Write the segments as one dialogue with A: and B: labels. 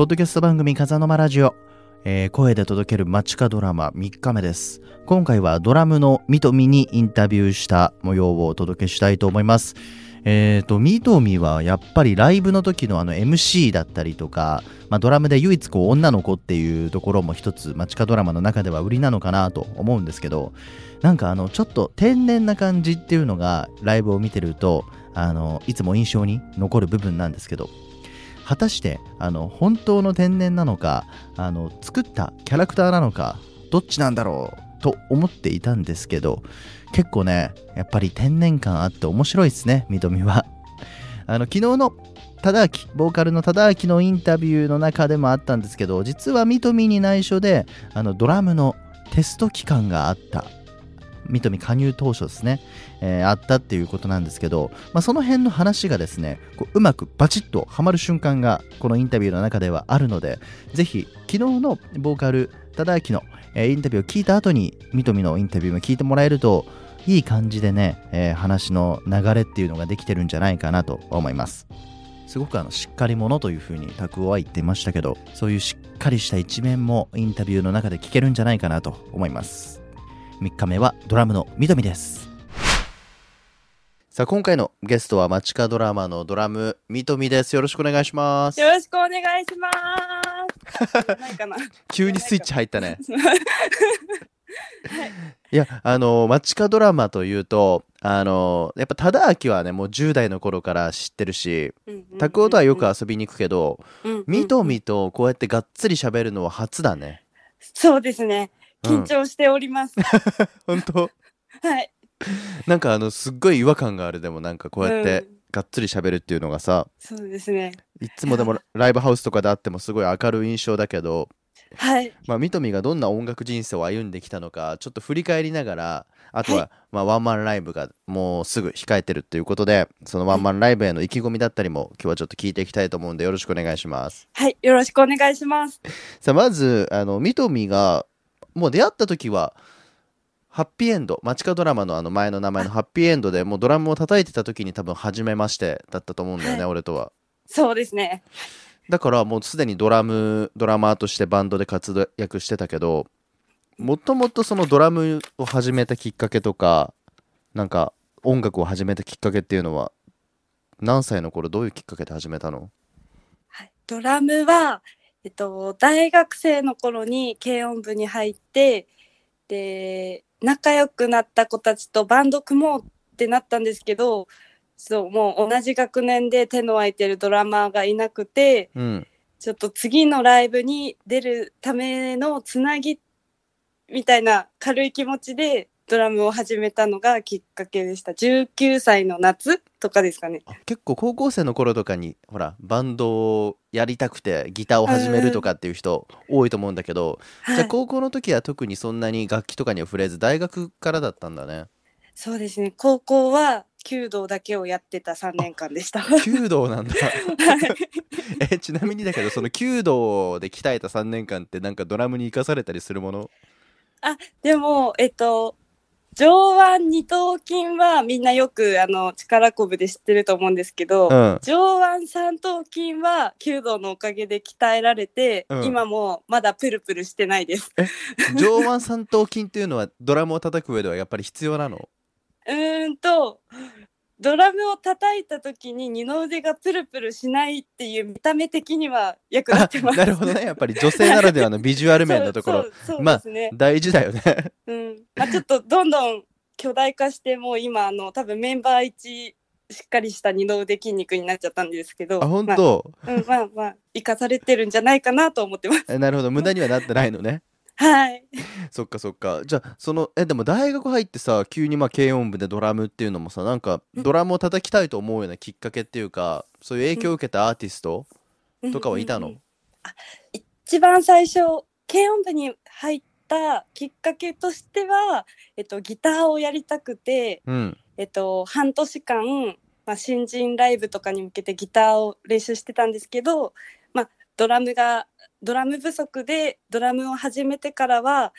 A: ポッドキャスト番組風の間ラジオ、えー声で届ける街かドラマ3日目です。今回はドラムのミトミにインタビューした模様をお届けしたいと思います。えーと、ミトミはやっぱりライブの時のあの MC だったりとか、まあ、ドラムで唯一こう女の子っていうところも一つ街かドラマの中では売りなのかなと思うんですけど、なんかあのちょっと天然な感じっていうのがライブを見てると、あのいつも印象に残る部分なんですけど、果たしてあの本当の天然なのかあの作ったキャラクターなのかどっちなんだろうと思っていたんですけど結構ねやっぱり天然感あって面白いですねみとみは。あの昨日の忠明ボーカルの忠明のインタビューの中でもあったんですけど実はみとみに内緒であのドラムのテスト期間があった。みとみ加入当初ですね、えーあったっていうことなんですけど、まあ、その辺の話がですねこううまくバチッとはまる瞬間がこのインタビューの中ではあるのでぜひ昨日のボーカル忠明の、えーインタビューを聞いた後にみとみのインタビューも聞いてもらえるといい感じでね、えー話の流れっていうのができてるんじゃないかなと思います。すごくあのしっかり者というふうに拓夫は言ってましたけどそういうしっかりした一面もインタビューの中で聞けるんじゃないかなと思います。3日目はドラムのみどみです。さあ今回のゲストは街かドラマのドラムみとみです。よろしくお願いします。
B: よろしくお願いします。ないかな。
A: 急にスイッチ入ったね。い。やあの街かドラマというとあのやっぱ忠明はねもう10代の頃から知ってるし拓夫とはよく遊びに行くけどみとみとこうやってがっつり喋るのは初だね。
B: そうですね。
A: うん
B: 緊張しております。
A: 本当？
B: はい。
A: なんかあのすっごい違和感があるでもなんかこうやって
B: うん
A: がっつり喋るっていうのがさ
B: そうですね。
A: いつもでもライブハウスとかであってもすごい明るい印象だけど
B: はい。
A: まあ、みとみがどんな音楽人生を歩んできたのかちょっと振り返りながらあとは、まあ、ワンマンライブがもうすぐ控えてるっていうことでそのワンマンライブへの意気込みだったりも今日はちょっと聞いていきたいと思うんでよろしくお願いします
B: はい。よろしくお願いします。
A: さあまずあのみとみがもう出会った時はハッピーエンド街かドラマのあの前の名前のハッピーエンドでもうドラムを叩いてた時に多分初めましてだったと思うんだよね、
B: はい
A: 俺とは
B: そうですね。
A: だからもうすでにドラムドラマーとしてバンドで活躍してたけどもともとそのドラムを始めたきっかけとかなんか音楽を始めたきっかけっていうのは何歳の頃どういうきっかけで始めたの？
B: はい。ドラムは、えっと、大学生の頃に軽音部に入って、で、仲良くなった子たちとバンド組もうってなったんですけど、そう、もう同じ学年で手の空いてるドラマーがいなくて、
A: うん。
B: ちょっと次のライブに出るためのつなぎみたいな軽い気持ちでドラムを始めたのがきっかけでした。19歳の夏とかですかね。
A: あ結構高校生の頃とかにほらバンドをやりたくてギターを始めるとかっていう人多いと思うんだけど、じゃ
B: はい、
A: あ高校の時は特にそんなに楽器とかには触れず大学からだったんだね
B: そうですね。高校は弓道だけをやってた3年間でした。
A: 弓道なんだ
B: はい
A: えちなみにだけどその弓道で鍛えた3年間ってなんかドラムに生かされたりするもの？
B: でも、えっと、上腕二頭筋はみんなよくあの力こぶで知ってると思うんですけど、
A: うん。
B: 上腕三頭筋は弓道のおかげで鍛えられて、
A: うん。
B: 今もまだプルプルしてないです。
A: 上腕三頭筋っていうのはドラムを叩く上ではやっぱり必要なの？
B: うーんとドラムを叩いた時に二の腕がプルプルしないっていう見た目的には役立ってます。
A: なるほどねやっぱり女性ならではのビジュアル面のところまあ。大事だよね
B: うん。まあちょっとどんどん巨大化してもう今あの多分メンバー一しっかりした二の腕筋肉になっちゃったんですけど。
A: あ本当、
B: まあ、うん、まあまあ生かされてるんじゃないかなと思ってます。
A: えなるほど無駄にはなってないのね
B: はい。
A: そっかそっか。じゃあそのえでも大学入ってさ急にまあ軽音部でドラムっていうのもさなんかドラムを叩きたいと思うようなきっかけっていうかそういう影響を受けたアーティストとかはいたの、
B: うんうんうんあ一番最初軽音部に入ったきっかけとしては、えっと、ギターをやりたくて、
A: うん。
B: えっと、半年間、まあ、新人ライブとかに向けてギターを練習してたんですけど、まあ、ドラムがドラム不足でドラムを始めてからは、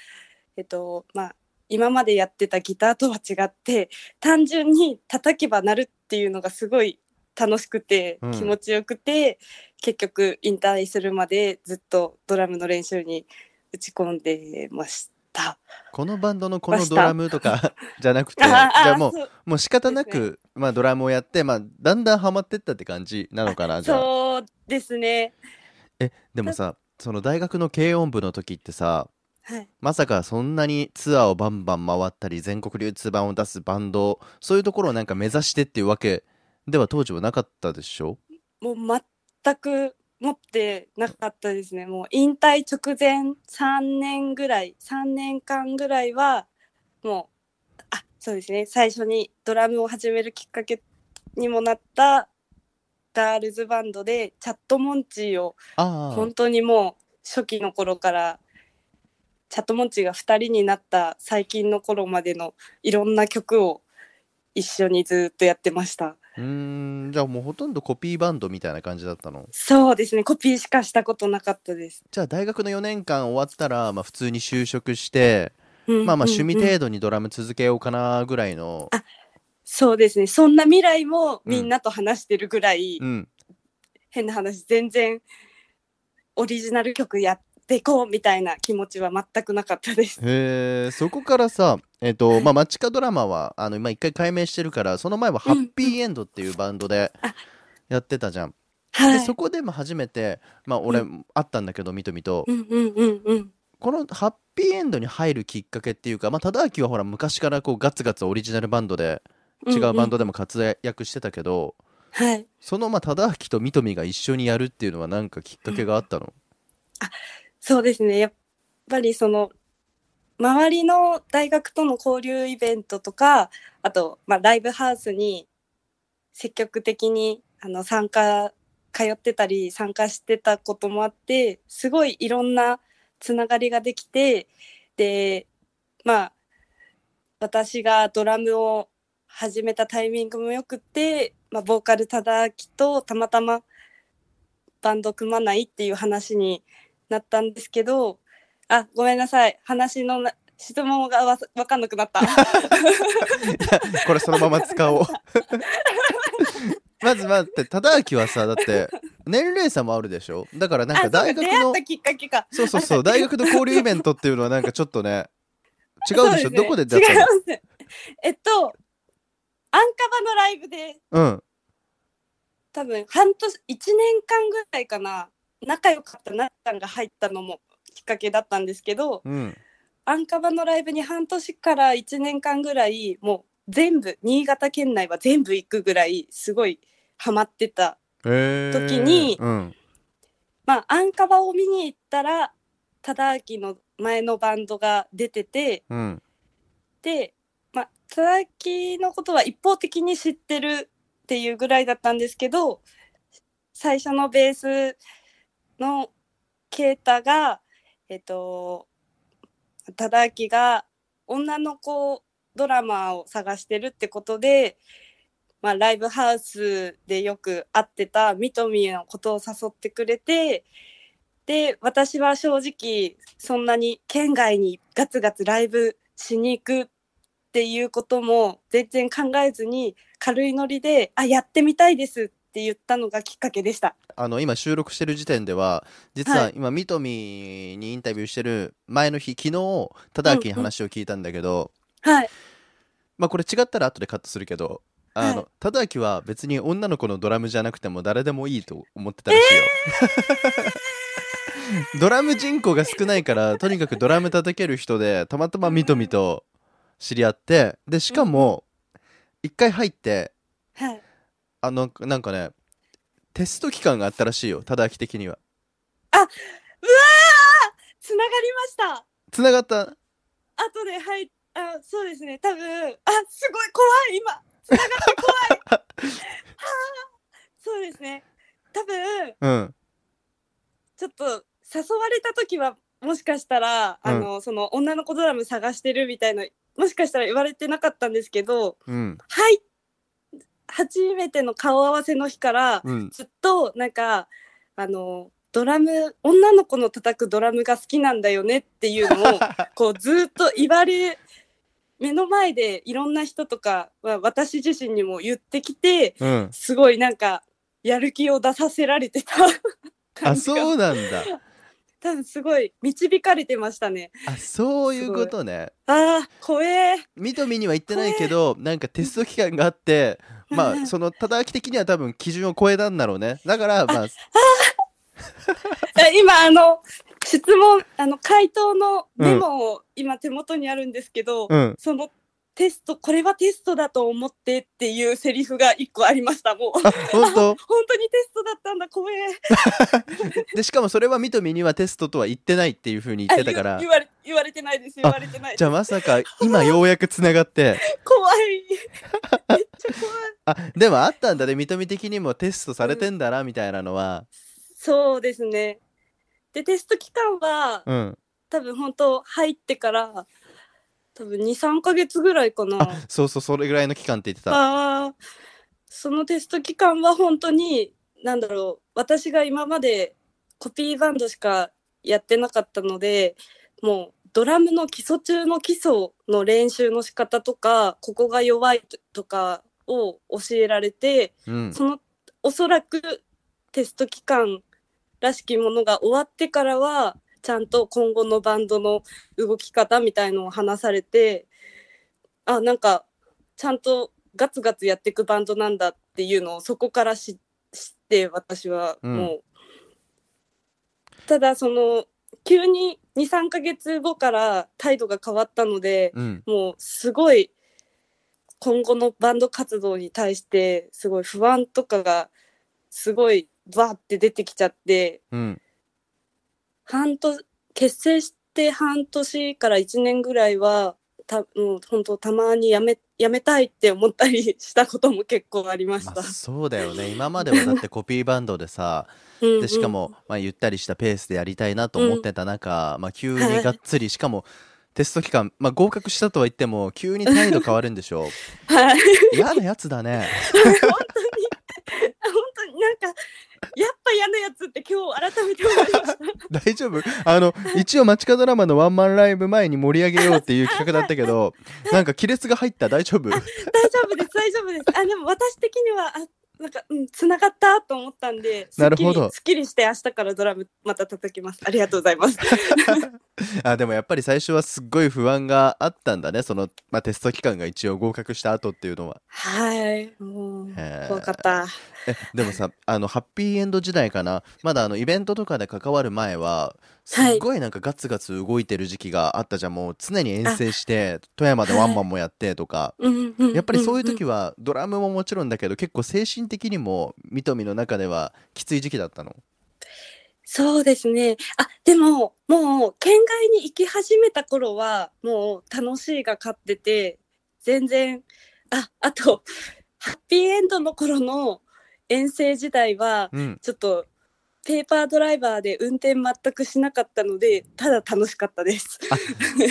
B: えっとまあ、今までやってたギターとは違って単純に叩けば鳴るっていうのがすごい楽しくて
A: うん。
B: 気持ちよくて、結局引退するまでずっとドラムの練習に打ち込んでました。
A: このバンドのこのドラムとか じゃなくてじゃあもうもう仕方なく、まあ、ドラムをやって、まあ、だんだんハマってったって感じなのかなじゃあ。
B: そうですね。
A: えでもさその大学の軽音部の時ってさ
B: はい。
A: まさかそんなにツアーをバンバン回ったり全国流通版を出すバンドそういうところをなんか目指してっていうわけでは当時はなかったでしょ？
B: もう全く持ってなかったですね。もう引退直前3年ぐらい、3年間ぐらいは、もう、あ、そうですね。最初にドラムを始めるきっかけにもなったガールズバンドで、チャットモンチーを
A: あ
B: 本当にもう初期の頃から、チャットモンチーが2人になった最近の頃までのいろんな曲を一緒にずっとやってました。
A: うーんじゃあもうほとんどコピーバンドみたいな感じだったの？
B: そうですね。コピーしかしたことなかったです。
A: じゃあ大学の4年間終わったら、まあ、普通に就職して、
B: うん
A: まあまあ趣味程度にドラム続けようかなぐらいの、
B: そうですね。そんな未来もみんなと話してるぐらい、
A: うん、
B: 変な話、全然オリジナル曲やっていこうみたいな気持ちは全くなかったです。
A: へえそこからさえっ、と、
B: はい
A: まあマチカドラマはあの今一回解明してるからその前はハッピーエンドっていうバンドで
B: あ
A: やってたじゃん、
B: はい。
A: でそこでも初めてまあ俺、
B: う
A: 会ったんだけどみとみと、
B: うんうんうんうん。
A: このハッピーエンドに入るきっかけっていうかまあ忠明はほら昔からこうガツガツオリジナルバンドで違うバンドでも活躍してたけど、
B: はい。
A: そのまあ忠明とみとみが一緒にやるっていうのはなんかきっかけがあったの、
B: そうですね。やっぱりその、周りの大学との交流イベントとか、あと、まあ、ライブハウスに積極的にあの参加、通ってたり参加してたこともあって、すごいいろんなつながりができて、で、まあ、私がドラムを始めたタイミングもよくって、まあ、ボーカルただきとたまたまバンド組まないっていう話になったんですけど、あ、ごめんなさい。話のな質問がわわかんなくなった。
A: これそのまま使おう まず待って忠明はさだって年齢差もあるでしょ？だからなんか大学の。そうそうそう大学の交流イベントっていうのはなんかちょっとね違うでしょ？
B: ね
A: どこで出会った
B: 違います。えっと、アンカバのライブで、
A: のうん。
B: 多分半年、1年間ぐらいかな、仲良かったなっちゃんが入ったのもきっかけだったんですけど、
A: うん。
B: アンカバのライブに半年から1年間ぐらい、もう全部、新潟県内は全部行くぐらい、すごいハマってた。時に
A: うん。
B: まあ、アンカバを見に行ったら、忠明の前のバンドが出てて、
A: うん。
B: で、まあ、忠明のことは一方的に知ってるっていうぐらいだったんですけど、最初のベースのケータが、えっと、忠明が女の子ドラマを探してるってことで、まあ、ライブハウスでよく会ってたミトミーのことを誘ってくれてで私は正直そんなに県外にガツガツライブしに行くっていうことも全然考えずに軽いノリで「あやってみたいです」って言ったのがきっかけでした。
A: あの今収録してる時点では実は
B: はい。
A: 今ミトミにインタビューしてる前の日昨日忠明に話を聞いたんだけど、
B: はい、
A: まあこれ違ったら後でカットするけどあ
B: は
A: の忠明は別に女の子のドラムじゃなくても誰でもいいと思ってたらしいよ、ドラム人口が少ないからとにかくドラム叩ける人でたまたまミトミと知り合ってでしかも一回入って
B: はい、
A: あのなんかねテスト期間があったらしいよ忠明的には。
B: うわーつながりました。
A: つながった？
B: 後ではいあそうですね。多分あすごい怖い今。つながって怖い。はあそうですね。多分
A: うん。
B: ちょっと誘われた時はもしかしたら、あのその女の子ドラム探してるみたいなもしかしたら言われてなかったんですけど
A: うん。
B: はい初めての顔合わせの日から
A: うん。
B: ずっとなんかあのドラム女の子の叩くドラムが好きなんだよねっていうのを こうずっと言われ目の前でいろんな人とかは私自身にも言ってきて
A: うん。
B: すごいなんかやる気を出させられてた。
A: あ
B: 感じが
A: そうなんだ
B: 多分すごい導かれてましたね。
A: あそういうことね。
B: あー怖え。
A: みとみには言ってないけどなんかテスト期間があって まあその忠明的には多分基準を超えたんだろうね。だからまあ
B: え 今あの質問あの回答のメモを今手元にあるんですけど、
A: うん。
B: そのテストこれはテストだと思ってっていうセリフが一個ありましたもう。
A: あ本当？
B: 本当にテストだったんだ怖え
A: でしかもそれはみとみにはテストとは言ってないっていう風に言ってたから。
B: 言われ言われてないです言われてない
A: じゃあまさか今ようやくつながって。
B: 怖い。めっちゃ怖い。
A: あでもあったんだね。みとみ的にもテストされてんだなみたいなのは。
B: そうですね。でテスト期間は
A: うん。
B: 多分本当入ってから多分23ヶ月ぐらいかな。
A: あそうそうそれぐらいの期間って言ってた。
B: あー。そのテスト期間は本当に何だろう私が今までコピーバンドしかやってなかったのでもうドラムの基礎中の基礎の練習の仕方とかここが弱いとかを教えられて
A: うん。
B: そのおそらくテスト期間らしきものが終わってからはちゃんと今後のバンドの動き方みたいのを話されてあなんかちゃんとガツガツやっていくバンドなんだっていうのをそこから知知って私はもう、ただその急に23ヶ月後から態度が変わったので、
A: うん。
B: もうすごい今後のバンド活動に対してすごい不安とかがすごいバーって出てきちゃって
A: うん
B: 半年結成して半年から1年ぐらいはたもう本当たまにやめやめたいって思ったりしたことも結構ありまし
A: まあ
B: た。
A: そうだよね。今まではだってコピーバンドでさ
B: うんうん。
A: でしかも、まあ、ゆったりしたペースでやりたいなと思ってた中、まあ、急にがっつりしかもテスト期間、まあ、合格したとは言っても急に態度変わるんでしょ
B: はい。
A: 嫌なやつだね。
B: 本当になんかやっぱ嫌なやつって今日改めて思いました。
A: 大丈夫？あの一応街角ドラマのワンマンライブ前に盛り上げようっていう企画だったけど なんか亀裂が入った？大丈夫？
B: 大丈夫です大丈夫です。あでも私的にはあなんかうん繋がったと思ったんで
A: なるほど。
B: すっきりして明日からドラムまた叩きます。ありがとうございます
A: あでもやっぱり最初はすっごい不安があったんだね。その、まあ、テスト期間が一応合格した後っていうのは。
B: はい。もう怖かった。
A: えでもさ あのハッピーエンド時代かな。まだあのイベントとかで関わる前はすっごいなんかガツガツ動いてる時期があったじゃん。もう常に遠征して富山でワンマンもやってとか、やっぱりそういう時はドラムももちろんだけど結構精神的にもミトミの中ではきつい時期だったの？
B: そうですね。あでももう県外に行き始めた頃はもう楽しいが勝ってて全然ああとハッピーエンドの頃の遠征時代は
A: うん。
B: ちょっとペーパードライバーで運転全くしなかったのでただ楽しかったです。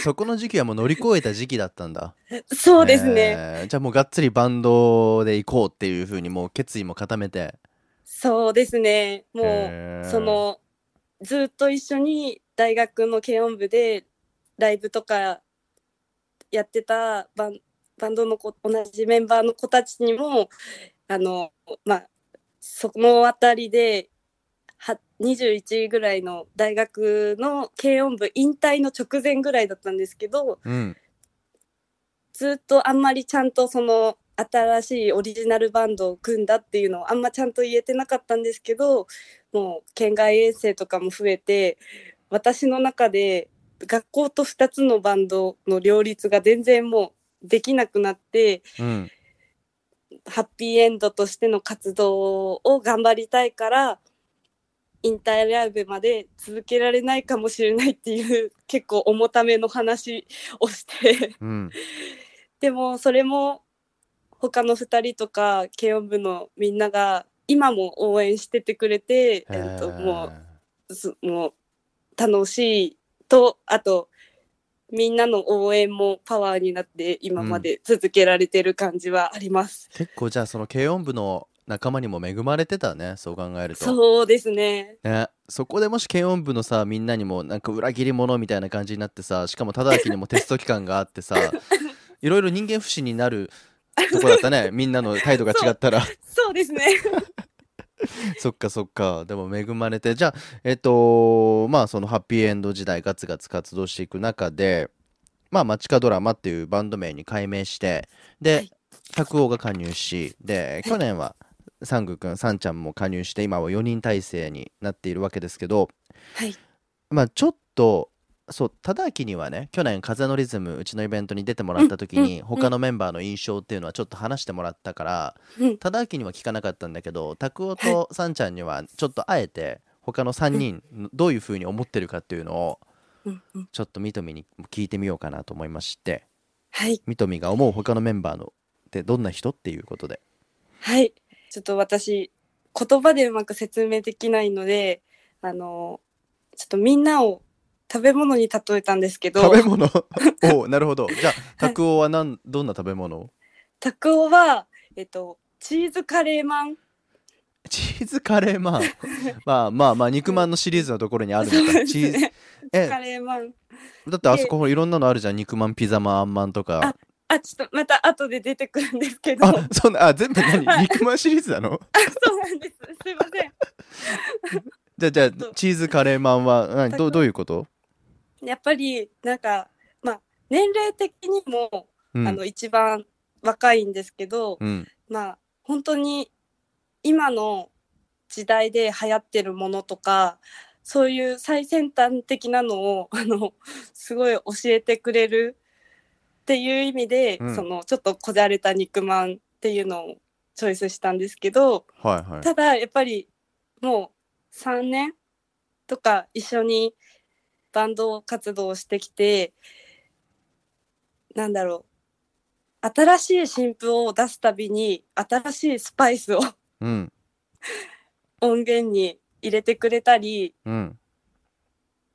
A: そこの時期はもう乗り越えた時期だったんだ。
B: そうですね、
A: えーじゃあもうがっつりバンドで行こうっていう風にもう決意も固めて。
B: そうですね。もうそのずっと一緒に大学の軽音部でライブとかやってたバンバンドの子同じメンバーの子たちにもあのまあそのあたりでは21ぐらいの大学の軽音部引退の直前ぐらいだったんですけど
A: うん。
B: ずっとあんまりちゃんとその新しいオリジナルバンドを組んだっていうのをあんまちゃんと言えてなかったんですけどもう県外遠征とかも増えて私の中で学校と2つのバンドの両立が全然もうできなくなって
A: うん。
B: ハッピーエンドとしての活動を頑張りたいから引退ライブまで続けられないかもしれないっていう結構重ための話をして。
A: うん。
B: でもそれも他の2人とか軽音部のみんなが今も応援しててくれて、えっと、もうすもう楽しいとあとみんなの応援もパワーになって今まで続けられてる感じはあります。
A: 結構じゃあその軽音部の仲間にも恵まれてたねそう考えると
B: そうですね。
A: ね、そこでもし軽音部のさみんなにもなんか裏切り者みたいな感じになってさしかも忠明にもテスト期間があってさ いろいろ人間不信になるとこだったね。みんなの態度が違ったら。
B: そう。ですね。
A: そっかそっか。でも恵まれて。じゃあえっとまあそのハッピーエンド時代ガツガツ活動していく中でまあ街角ドラマっていうバンド名に改名してで、
B: はい。
A: 拓夫が加入しで去年はサングくんサンちゃんも加入して今は4人体制になっているわけですけど
B: はい。
A: まあちょっとそう忠明にはね去年風のリズムうちのイベントに出てもらった時に、
B: うん
A: 他のメンバーの印象っていうのはちょっと話してもらったから
B: うん。
A: 忠明には聞かなかったんだけど拓夫とさんちゃんにはちょっとあえて他の3人どういうふうに思ってるかっていうのを
B: うんうん。
A: ちょっとみとみに聞いてみようかなと思いまして
B: はい。
A: みとみが思う他のメンバーのってどんな人っていうことで
B: はい。ちょっと私、言葉でうまく説明できないので、あの、ちょっとみんなを食べ物に例えたんですけど、
A: 食べ物？おうなるほど。じゃあ拓夫はなんどんな食べ物？
B: タクオは、えっと、チーズカレーマン。
A: チーズカレーマン まあまあまあ肉まんのシリーズのところにあるのか。チーズ。え
B: カレーマン。
A: だってあそこいろんなのあるじゃん。肉まんピザまんあんまんとか。
B: あ、ちょっとまた後で出てくるんですけど、
A: あそんなあ全部何？
B: はい。
A: 肉まんシリーズなの？
B: そうなんです。すいません。
A: じゃあじゃあ
B: と。
A: チーズカレーマンは何どどういうこと？
B: やっぱり、なんか、まあ、年齢的にも、
A: うん。
B: あの、一番若いんですけど、
A: うん。
B: まあ、本当に今の時代で流行ってるものとか、そういう最先端的なのを、あの、すごい教えてくれるっていう意味で、
A: うん。
B: その、ちょっとこじゃれた肉まんっていうのをチョイスしたんですけど、
A: はいはい。
B: ただ、やっぱり、もう3年とか一緒にバンド活動をしてきて、なんだろう。新しい新譜を出すたびに新しいスパイスを
A: うん。
B: 音源に入れてくれたり。
A: うん。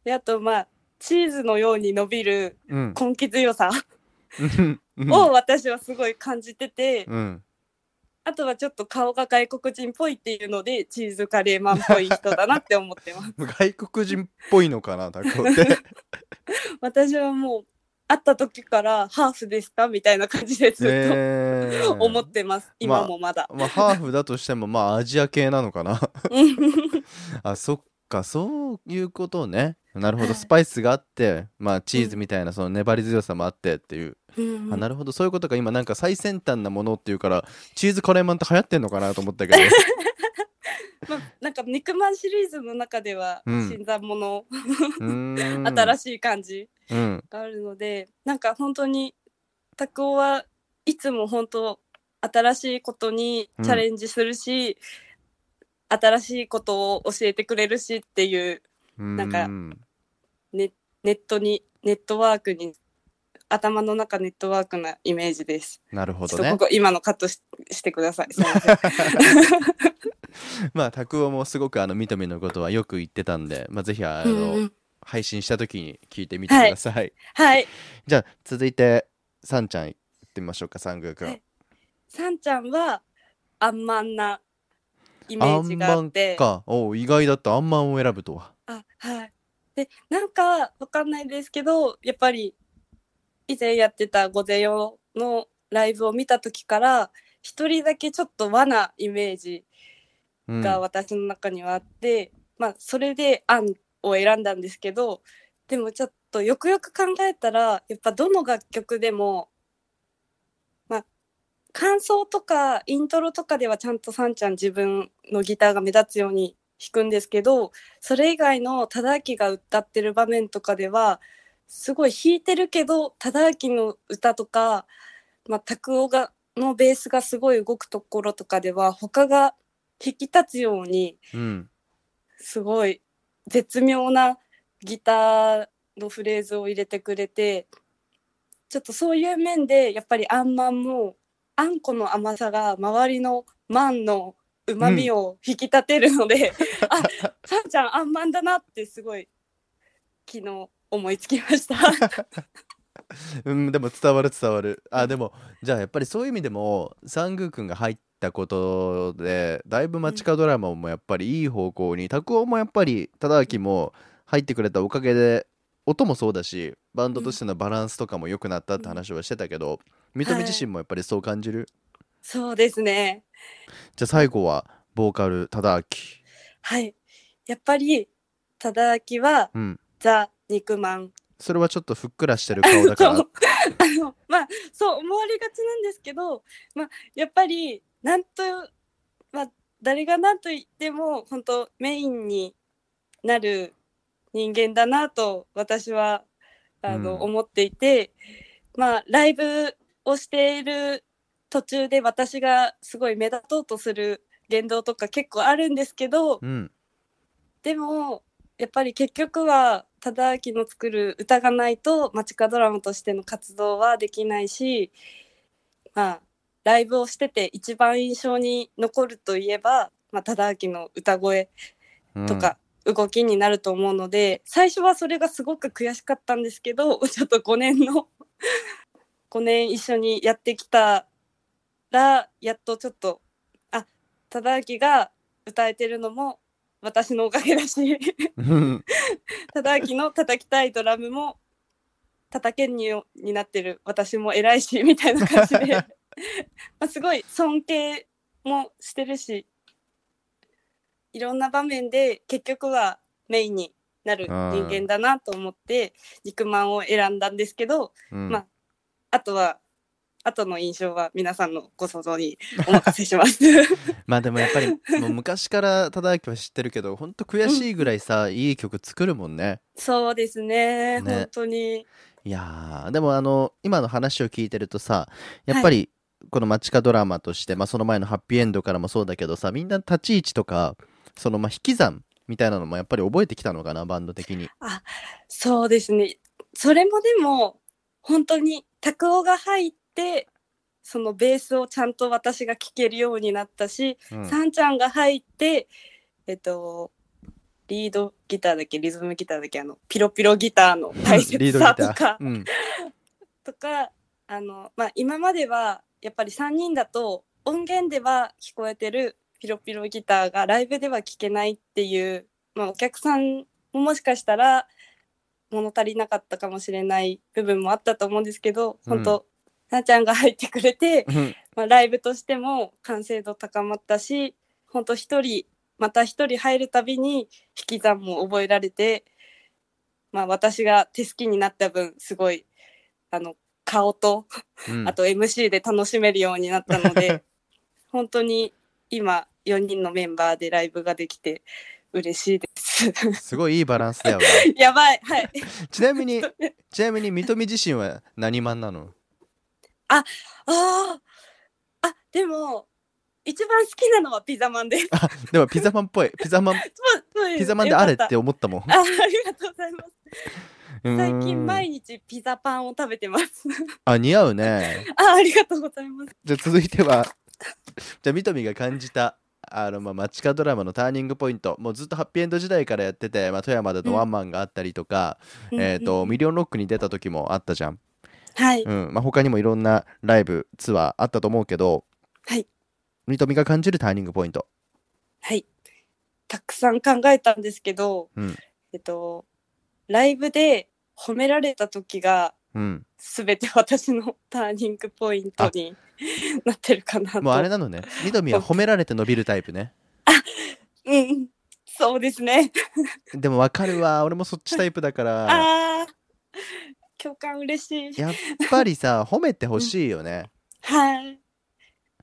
B: であとまあチーズのように伸びる
A: うん。
B: 根気強さを私はすごい感じてて、
A: うん
B: あとはちょっと顔が外国人っぽいっていうのでチーズカレーマンっぽい人だなって思ってます。
A: 外国人っぽいのかなタコって
B: 私はもう会った時からハーフですかみたいな感じでずっ
A: ねえ。
B: と思ってます、今もまだ、
A: まあハーフだとしてもまあアジア系なのかな。
B: うん。
A: あそっかそういうことねなるほど。
B: はい
A: スパイスがあってまあチーズみたいなその粘り強さもあってっていう、
B: うん
A: あなるほど。そういうことか。今なんか最先端なものっていうからチーズカレーマンって流行ってんのかなと思ったけど。
B: まあ、なんか肉まんシリーズの中では
A: うん。
B: 新参者、
A: うーん。
B: 新しい感じ
A: うん。
B: があるのでなんか本当に拓夫はいつも本当新しいことにチャレンジするし、新しいことを教えてくれるしっていうなんか
A: うん
B: ネネットにネットワークに頭の中ネットワークなイメージです。
A: なるほどね
B: ここ今のカットししてください。すいません
A: まあ拓夫もすごくあのみとみのことはよく言ってたんで、まあ、ぜひあの、
B: うんうん
A: 配信した時に聞いてみてください、
B: はい。
A: じゃあ続いてさんちゃん行ってみましょうか三宮くん、
B: はいさんちゃんはあんまんなイメージがあって。
A: かおう意外だったあんまんを選ぶとは
B: あはい。でなんかわかんないですけどやっぱり以前やってた「午前用」のライブを見た時から一人だけちょっと和なイメージ
A: うん。
B: が私の中にはあって、まあそれで「アン」を選んだんですけどでもちょっとよくよく考えたらやっぱどの楽曲でもまあ感想とかイントロとかではちゃんとさんちゃん自分のギターが目立つように弾くんですけどそれ以外の忠明が歌ってる場面とかではすごい弾いてるけど忠明の歌とか、まあ、拓夫がのベースがすごい動くところとかでは他が引き立つように
A: うん。
B: すごい絶妙なギターのフレーズを入れてくれてちょっとそういう面でやっぱりあんまんもあんこの甘さが周りのまんのうまみを引き立てるので、あさんちゃんあんまんだなってすごい昨日思いつきました。
A: うん、でも伝わる伝わる。あでもじゃあやっぱりそういう意味でも三宮くんが入ったことでだいぶ街角ドラマもやっぱりいい方向に拓夫もやっぱり忠明も入ってくれたおかげで音もそうだしバンドとしてのバランスとかも良くなったって話はしてたけど、三富自身もやっぱりそう感じる、
B: そうですね。
A: じゃあ最後はボーカル忠明
B: はい。やっぱり、忠明は
A: うん
B: ザ・肉まん。
A: それはちょっとふっくらしてる顔だから
B: そう あのまあそう思われがちなんですけど、まあ、やっぱりなんと、まあ、誰が何と言っても本当メインになる人間だなと私はあの、
A: うん
B: 思っていてまあライブをしている途中で私がすごい目立とうとする言動とか結構あるんですけど、
A: うん。
B: でもやっぱり結局は忠明の作る歌がないと街角ドラマとしての活動はできないしまあライブをしてて一番印象に残るといえば、まあ、忠明の歌声
A: うん。
B: とか動きになると思うので、最初はそれがすごく悔しかったんですけどちょっと5年の 5年一緒にやってきたらやっとちょっとあ忠明が歌えてるのも私のおかげだし。
A: うん。
B: 忠明の叩きたいドラムも叩けんにになってる。私も偉いしみたいな感じで。まあすごい尊敬もしてるしいろんな場面で結局はメインになる人間だなと思って肉まんを選んだんですけど
A: うん。
B: まああとは後の印象は皆さんのご想像にお任せします。
A: まあでもやっぱりもう昔から忠明は知ってるけどほんと悔しいぐらいさ、いい曲作るもんね
B: そうですね
A: ね
B: 本当に
A: いやーでもあの今の話を聞いてるとさやっぱりこの街角ドラマとして、まあ、その前のハッピーエンドからもそうだけどさみんな立ち位置とかそのまあ引き算みたいなのもやっぱり覚えてきたのかなバンド的に。
B: そうですね。それもでも、本当に拓夫が入って、そのベースをちゃんと私が聴けるようになったし、
A: うん。
B: さんちゃんが入って、えっと、リードギターだっけ、リズムギターだっけ、あの、ピロピロギターの大切さとか、
A: うん。
B: とか、あの、まあ、今までは、やっぱり3人だと、音源では聞こえてるピロピロギターがライブでは聴けないっていう、まあ、お客さんももしかしたら物足りなかったかもしれない部分もあったと思うんですけど、
A: うん。
B: 本当なあちゃんが入ってくれて、
A: うん
B: まあ、ライブとしても完成度高まったし本当一人また一人入るたびに引き算も覚えられて、まあ、私が手好きになった分すごいあの顔と
A: うん
B: あと MC で楽しめるようになったので、本当に今4人のメンバーでライブができて嬉しいです。
A: すごいいいバランスだよね。
B: やばいはい。
A: ちなみにちなみに三富自身は何マンなの？
B: あああでも一番好きなのはピザマンです。
A: あでもピザマンっぽいピザマン ピザマンであれって思ったもん。
B: たあありがとうございます。最
A: 最
B: 近毎日ピザパンを食べてます。
A: あ似合うね。
B: あありがとうございます。
A: じゃあ続いてはじゃあ三富が感じたあのまあ街角ドラマのターニングポイントもうずっとハッピーエンド時代からやってて、まあ、富山でのワンマンがあったりとか、えー、と
B: うん
A: ミリオンロックに出た時もあったじゃん、
B: はい。
A: うん。まあ、他にもいろんなライブツアーあったと思うけど
B: はい。
A: 三富が感じるターニングポイント。
B: はい。たくさん考えたんですけど、
A: うん。
B: えっとライブで褒められた時が
A: うん。
B: すべて私のターニングポイントになってるかなと。
A: もうあれなのね。三富は褒められて伸びるタイプね。
B: うん、そうですね。
A: でもわかるわ。俺もそっちタイプだから。
B: ああ、共感嬉しい。
A: やっぱりさ 褒めてほしいよね。
B: はい。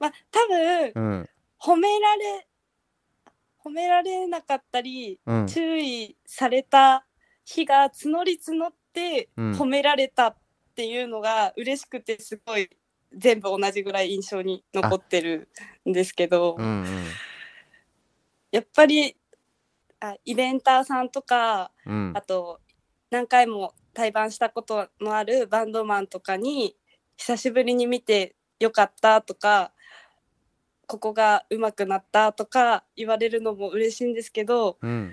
B: まあ、多分、
A: うん。
B: 褒められ、褒められなかったり、
A: うん。
B: 注意された日が募り募って、
A: うん。
B: 褒められたっていうのが嬉しくて、すごい全部同じぐらい印象に残ってるんですけど、
A: うんうん。
B: やっぱりあイベンターさんとか、
A: うん。
B: あと何回も対バンしたことのあるバンドマンとかに久しぶりに見てよかったとかここが上手くなったとか言われるのも嬉しいんですけど
A: うん。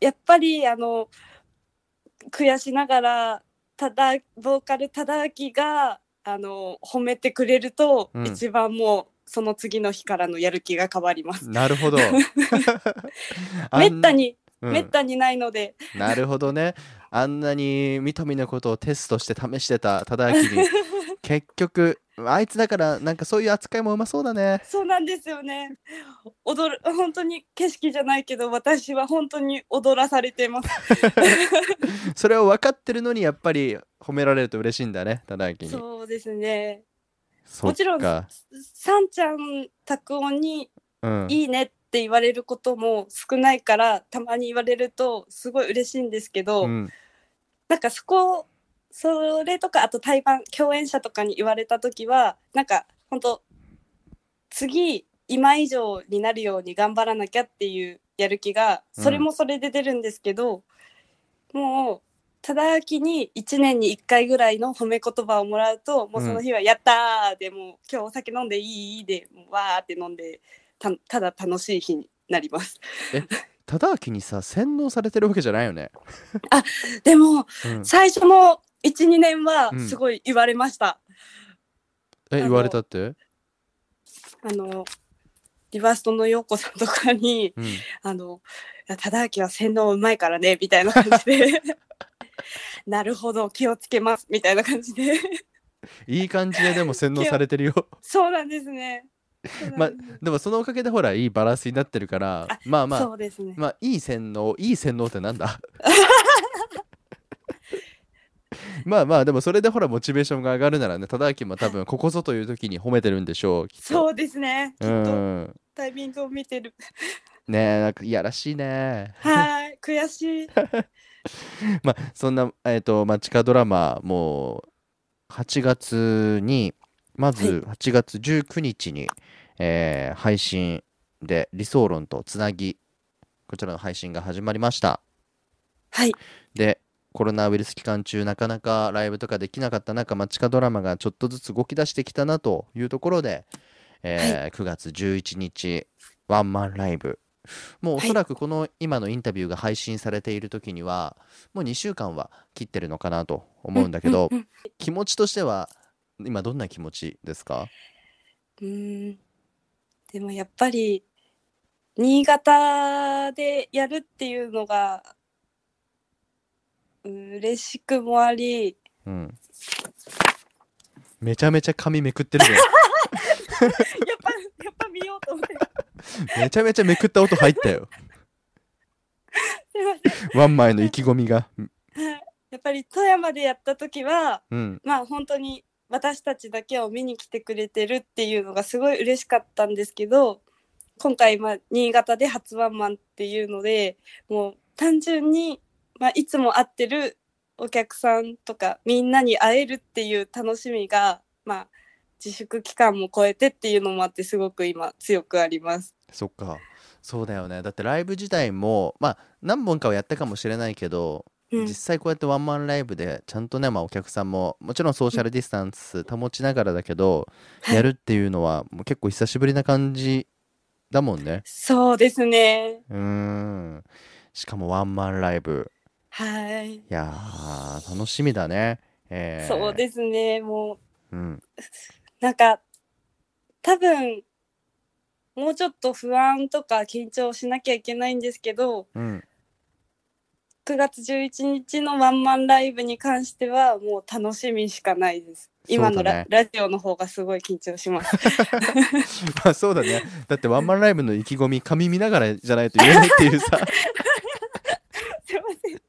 B: やっぱりあの悔しながらただボーカル忠明があの褒めてくれると、
A: うん。
B: 一番もうその次の日からのやる気が変わります。
A: なるほど。
B: めったに、
A: うん
B: めったにないので
A: なるほどね。あんなに三富のことをテストして試してた忠明に 結局あいつだからなんかそういう扱いもうまそうだね
B: そうなんですよね。踊る本当に景色じゃないけど私は本当に踊らされてます。
A: それを分かってるのにやっぱり褒められると嬉しいんだね忠明に
B: そうですね。もちろん
A: か
B: さんちゃん拓音に
A: うん
B: いいねって言われることも少ないからたまに言われるとすごい嬉しいんですけど、
A: うん
B: なんかそこそれとかあと対バン共演者とかに言われた時はなんか本当次今以上になるように頑張らなきゃっていうやる気が
A: うん
B: それもそれで出るんですけど、もうただきに1年に1回ぐらいの褒め言葉をもらうともうその日は「やったー!」でもう「今日お酒飲んでいい?」でわーって飲んでたただ楽しい日になります。
A: 忠明にさ洗脳されてるわけじゃないよね、
B: でも
A: うん、
B: 最初の12年は
A: うん。
B: すごい言われました。あの
A: え言われたって？
B: あのリバーストの陽子さんとかに
A: うん「
B: あのいや忠明は洗脳うまいからね」みたいな感じで「なるほど気をつけます」みたいな感じで。
A: いい感じででも洗脳されてるよ。
B: そうなんですね。そうなんで
A: もそのおかげでほらいいバランスになってるから
B: あ
A: まあまあ
B: そうですね。
A: まあいい洗脳いい洗脳ってなんだ？まあまあでもそれでほらモチベーションが上がるならね忠明も多分ここぞという時に褒めてるんでしょうきっと
B: そうですね。きっ
A: う
B: と
A: ん
B: タイミングを見てる。
A: ねえなんかいやらしいね
B: はい悔しい。
A: まあそんなえっ、と街角ドラマもう8月にまず8月19日に、えー配信で理想論とつなぎこちらの配信が始まりました。
B: はい。
A: でコロナウイルス期間中なかなかライブとかできなかった中街角ドラマがちょっとずつ動き出してきたなというところで、えー9月11日ワンマンライブ。もうおそらくこの今のインタビューが配信されている時にはもう2週間は切ってるのかなと思うんだけど、
B: うんうん。
A: 気持ちとしては今どんな気持ちですか？
B: うーん。でもやっぱり新潟でやるっていうのが嬉しくもあり。
A: うん。めちゃめちゃ髪めくってるね
B: やっぱやっぱ見ようと思って。
A: めちゃめちゃめくった音入ったよ。ワンマンへの意気込みが。
B: はい。やっぱり富山でやった時は
A: うん。
B: まあ本当に私たちだけを見に来てくれてるっていうのがすごい嬉しかったんですけど今回まあ新潟で初ワンマンっていうのでもう単純に、まあ、いつも会ってるお客さんとかみんなに会えるっていう楽しみがまあ自粛期間も超えてっていうのもあってすごく今強くあります。
A: そっかそうだよねだってライブ自体もまあ何本かはやったかもしれないけど、実際こうやってワンマンライブでちゃんとね、まあ、お客さんももちろん。ソーシャルディスタンス保ちながらだけど、
B: はい。
A: やるっていうのはもう結構久しぶりな感じだもんね。
B: そうですね。
A: うーん。しかもワンマンライブ。
B: はい。
A: いやー楽しみだね。えー。
B: そうですね。もう
A: うん。
B: なんか多分もうちょっと不安とか緊張しなきゃいけないんですけど
A: うん
B: 9月11日のワンマンライブに関してはもう楽しみしかないです。今のラ,、
A: ね
B: ラジオの方がすごい緊張します。
A: まあそうだね。だってワンマンライブの意気込み髪見ながらじゃないと言えないっていうさ。
B: すいません。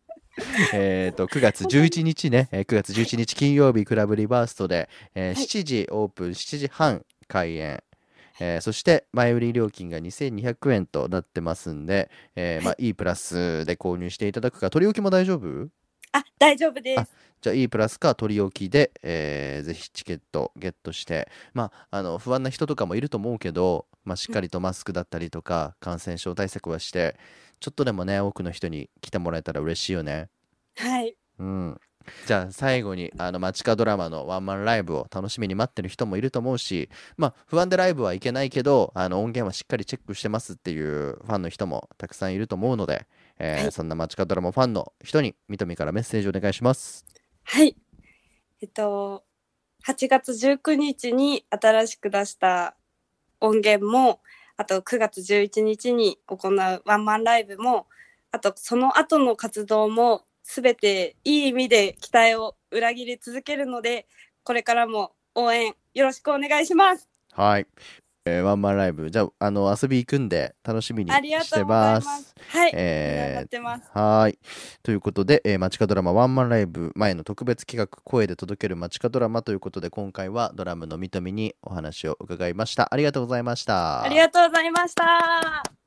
A: えーと9月11日ね、えー9月11日金曜日クラブリバーストで、えー
B: はい。
A: 7時オープン7時半開演、えーそして前売り料金が2200円となってますんで、えーまあ、E プラスで購入していただくか取り置きも大丈夫？
B: あ大丈夫です。
A: じゃあ E プラスか取り置きで、えーぜひチケットゲットしてまああの不安な人とかもいると思うけど、まあ、しっかりとマスクだったりとか感染症対策はしてちょっとでもね多くの人に来てもらえたら嬉しいよね。
B: はい。
A: うん、じゃあ最後にあの街角ドラマのワンマンライブを楽しみに待ってる人もいると思うしまあ不安でライブはいけないけどあの音源はしっかりチェックしてますっていうファンの人もたくさんいると思うので、えー
B: はい
A: そんな街角ドラマファンの人にみとみからメッセージお願いします。
B: はいえっと8月19日に新しく出した音源もあと9月11日に行うワンマンライブもあとその後の活動も全ていい意味で期待を裏切り続けるのでこれからも応援よろしくお願いします。
A: はい。えーワンマンライブ。じゃあ、あの、遊び行くんで、楽しみに
B: ありが
A: して
B: とうござい
A: ま
B: ますす。。はい。
A: えー
B: ます。
A: はーい。ということで、えー、街角ドラマワンマンライブ前の特別企画、声で届ける街角ドラマということで、今回はドラムのみとみにお話を伺いました。ありがとうございました。
B: ありがとうございました。